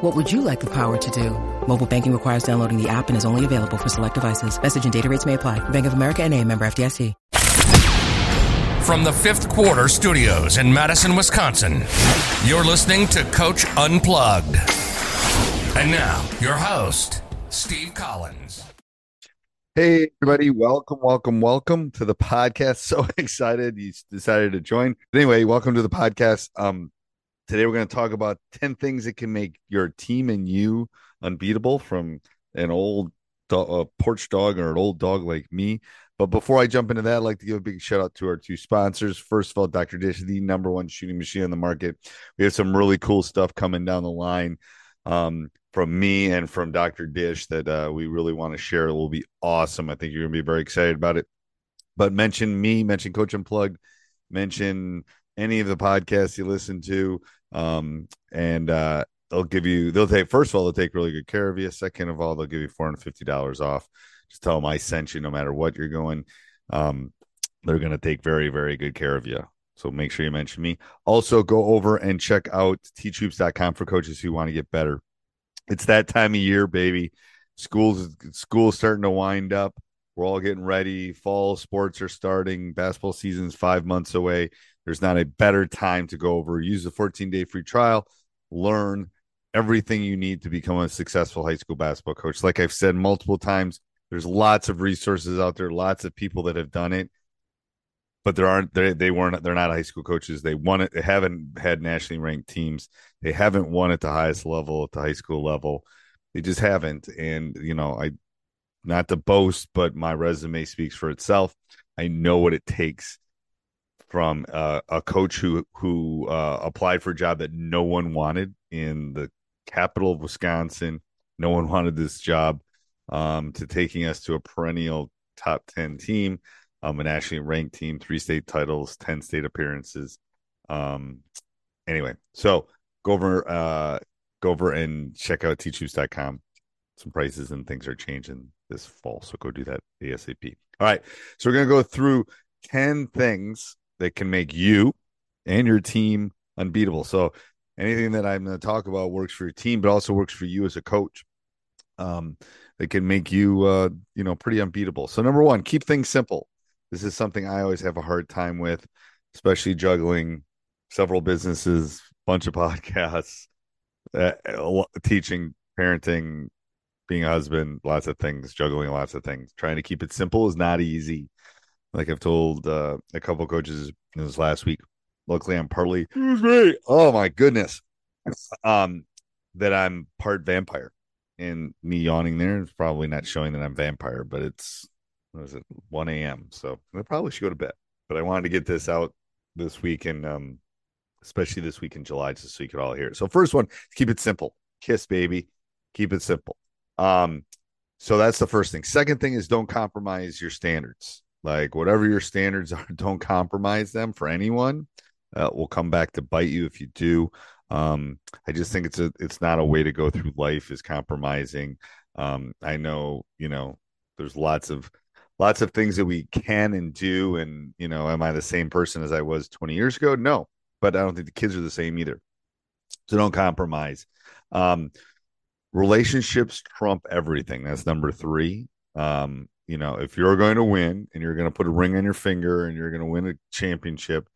What would you like the power to do? Mobile banking requires downloading the app and is only available for select devices. Message and data rates may apply. Bank of America and a member FDIC. From the fifth quarter studios in Madison, Wisconsin, you're listening to Coach Unplugged. And now, your host, Steve Collins. Hey, everybody. Welcome, welcome, welcome to the podcast. So excited you decided to join. Anyway, welcome to the podcast. Um, today we're going to talk about 10 things that can make your team and you unbeatable from an old do- porch dog or an old dog like me. But before I jump into that, I'd like to give a big shout out to our two sponsors. First of all, Dr. Dish, the number one shooting machine on the market. We have some really cool stuff coming down the line um, from me and from Dr. Dish that uh, we really want to share. It will be awesome. I think you're going to be very excited about it. But mention me, mention Coach Unplugged, mention any of the podcasts you listen to. Um, and uh, they'll give you, they'll take, first of all, they'll take really good care of you. Second of all, they'll give you $450 off just tell them I sent you no matter what you're going. Um, they're going to take very, very good care of you. So make sure you mention me. Also, go over and check out teachhoops.com for coaches who want to get better. It's that time of year, baby. School's school's starting to wind up. We're all getting ready. Fall sports are starting. Basketball season's five months away. There's not a better time to go over. Use the 14 day free trial. Learn everything you need to become a successful high school basketball coach. Like I've said multiple times, there's lots of resources out there, lots of people that have done it, but there aren't they they weren't they're not high school coaches. They won it. They haven't had nationally ranked teams. They haven't won at the highest level at the high school level. They just haven't. And you know, I not to boast, but my resume speaks for itself. I know what it takes from uh, a coach who who uh, applied for a job that no one wanted in the capital of Wisconsin. No one wanted this job um, to taking us to a perennial top 10 team, um, a nationally ranked team, three state titles, 10 state appearances. Um, anyway, so go over, uh, go over and check out teachhoops.com. Some prices and things are changing this fall. So go do that ASAP. All right. So we're to go through 10 things that can make you and your team unbeatable. So anything that I'm going to talk about works for your team, but also works for you as a coach. Um, that can make you uh, you know pretty unbeatable. So number one, keep things simple. This is something I always have a hard time with, especially juggling several businesses, bunch of podcasts, uh, teaching, parenting, being a husband, lots of things, juggling lots of things. Trying to keep it simple is not easy. Like I've told uh, a couple coaches in this last week. Luckily, I'm partly oh my goodness, um, that I'm part vampire and me yawning there is probably not showing that I'm vampire, but it's what is it 1 a.m. So I probably should go to bed. But I wanted to get this out this week and um especially this week in July, just so you could all hear it. So first one, keep it simple. Kiss baby. Keep it simple. Um, so that's the first thing. Second thing is don't compromise your standards. Like whatever your standards are, don't compromise them for anyone. Uh, will come back to bite you if you do. Um, I just think it's a it's not a way to go through life is compromising. Um, I know, you know, there's lots of lots of things that we can and do. And, you know, am I the same person as I was 20 years ago? No, but I don't think the kids are the same either. So don't compromise. Um, relationships trump everything. That's number three. Um, you know, if you're going to win and you're going to put a ring on your finger and you're going to win a championship,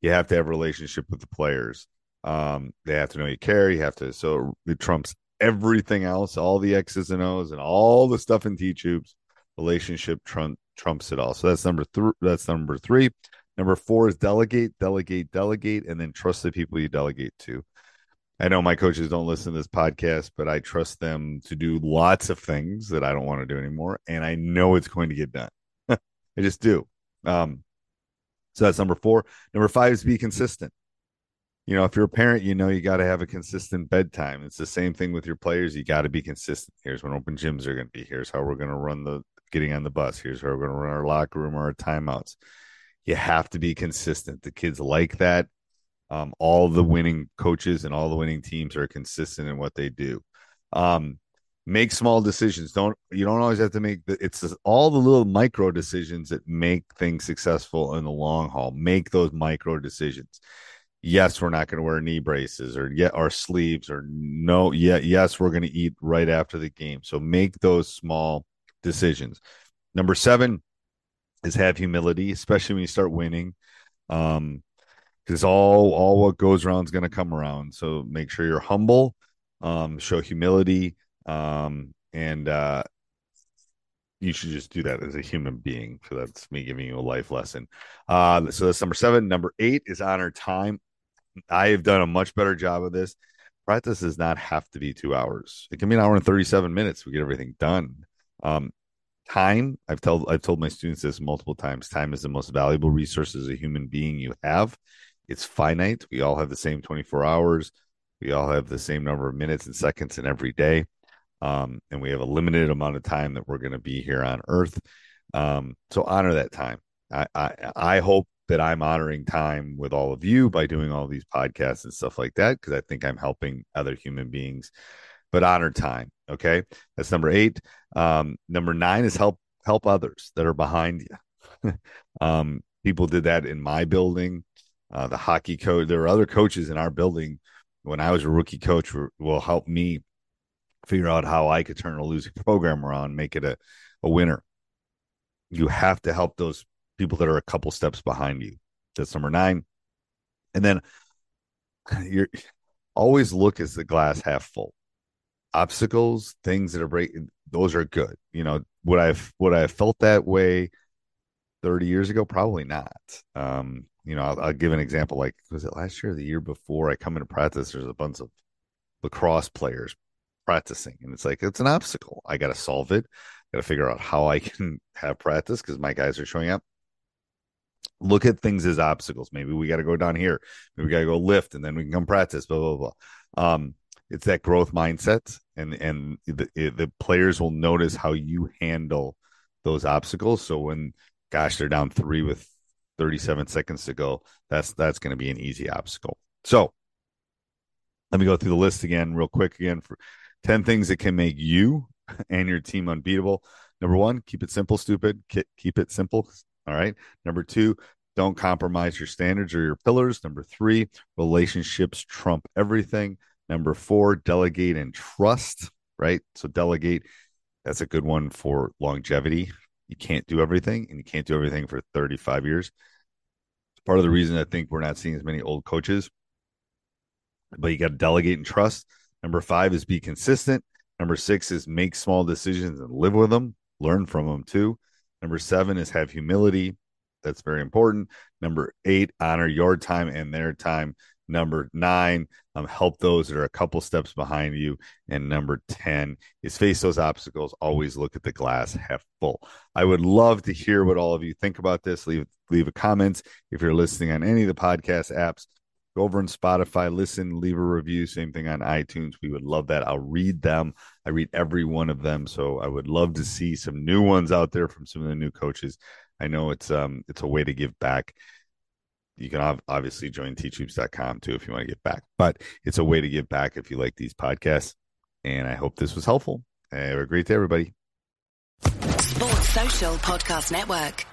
you have to have a relationship with the players. Um, they have to know you care. You have to, so it trumps everything else, all the X's and O's and all the stuff in T tubes. Relationship trump, trumps it all. So that's number three. That's number three. Number four is delegate, delegate, delegate, and then trust the people you delegate to. I know my coaches don't listen to this podcast, but I trust them to do lots of things that I don't want to do anymore. And I know it's going to get done. I just do. Um, so that's number four. Number five is be consistent. You know, if you're a parent, you know you got to have a consistent bedtime. It's the same thing with your players. You got to be consistent. Here's when open gyms are going to be. Here's how we're going to run the getting on the bus. Here's how we're going to run our locker room or our timeouts. You have to be consistent. The kids like that. Um, all the winning coaches and all the winning teams are consistent in what they do. Um, make small decisions. Don't you don't always have to make the, it's all the little micro decisions that make things successful in the long haul. Make those micro decisions. Yes, we're not going to wear knee braces or yet our sleeves or no, yeah, yes, we're going to eat right after the game. So make those small decisions. Number seven is have humility, especially when you start winning. Um, because all all what goes around is going to come around. So make sure you're humble, um, show humility, um, and uh, you should just do that as a human being. So that's me giving you a life lesson. Uh, so that's number seven. Number eight is honor time. I have done a much better job of this. Practice does not have to be two hours. It can be an hour and 37 minutes. We get everything done. Um, time, I've told I've told my students this multiple times. Time is the most valuable resource as a human being you have. It's finite. We all have the same 24 hours. We all have the same number of minutes and seconds in every day. Um, and we have a limited amount of time that we're going to be here on earth. Um, so honor that time. I, I, I hope that I'm honoring time with all of you by doing all these podcasts and stuff like that because I think I'm helping other human beings. But honor time. Okay, that's number eight. Um, number nine is help help others that are behind you. um, people did that in my building uh, the hockey coach. There are other coaches in our building when I was a rookie coach will help me figure out how I could turn a losing program around, make it a, a winner. You have to help those people that are a couple steps behind you. That's number nine. And then you're always look as the glass half full. Obstacles, things that are breaking, those are good. You know, would I would I have felt that way 30 years ago? Probably not. Um, you know, I'll, I'll, give an example. Like, was it last year or the year before? I come into practice, there's a bunch of lacrosse players practicing, and it's like it's an obstacle. I got to solve it. I Got to figure out how I can have practice because my guys are showing up. Look at things as obstacles. Maybe we got to go down here. Maybe we got to go lift, and then we can come practice. Blah blah blah. Um, it's that growth mindset, and and the the players will notice how you handle those obstacles. So when, gosh, they're down three with 37 seconds to go. That's that's going to be an easy obstacle. So let me go through the list again, real quick. Again, for 10 things that can make you and your team unbeatable. Number one, keep it simple, stupid. Keep it simple. All right. Number two, don't compromise your standards or your pillars. Number three, relationships trump everything. Number four, delegate and trust. Right. So delegate. That's a good one for longevity. You can't do everything, and you can't do everything for 35 years It's part of the reason I think we're not seeing as many old coaches. But you got to delegate and trust. Number five is be consistent. Number six is make small decisions and live with them, learn from them too. Number seven is have humility. That's very important. Number eight, honor your time and their time. Number nine, um, help those that are a couple steps behind you. And number 10 is face those obstacles. Always look at the glass half full. I would love to hear what all of you think about this. Leave, leave a comment if you're listening on any of the podcast apps. Go over on Spotify, listen, leave a review. Same thing on iTunes. We would love that. I'll read them. I read every one of them. So I would love to see some new ones out there from some of the new coaches. I know it's um it's a way to give back you can obviously join teachhoops.com too if you want to get back. But it's a way to give back if you like these podcasts. And I hope this was helpful. Have a great day, everybody. Sports Social Podcast Network.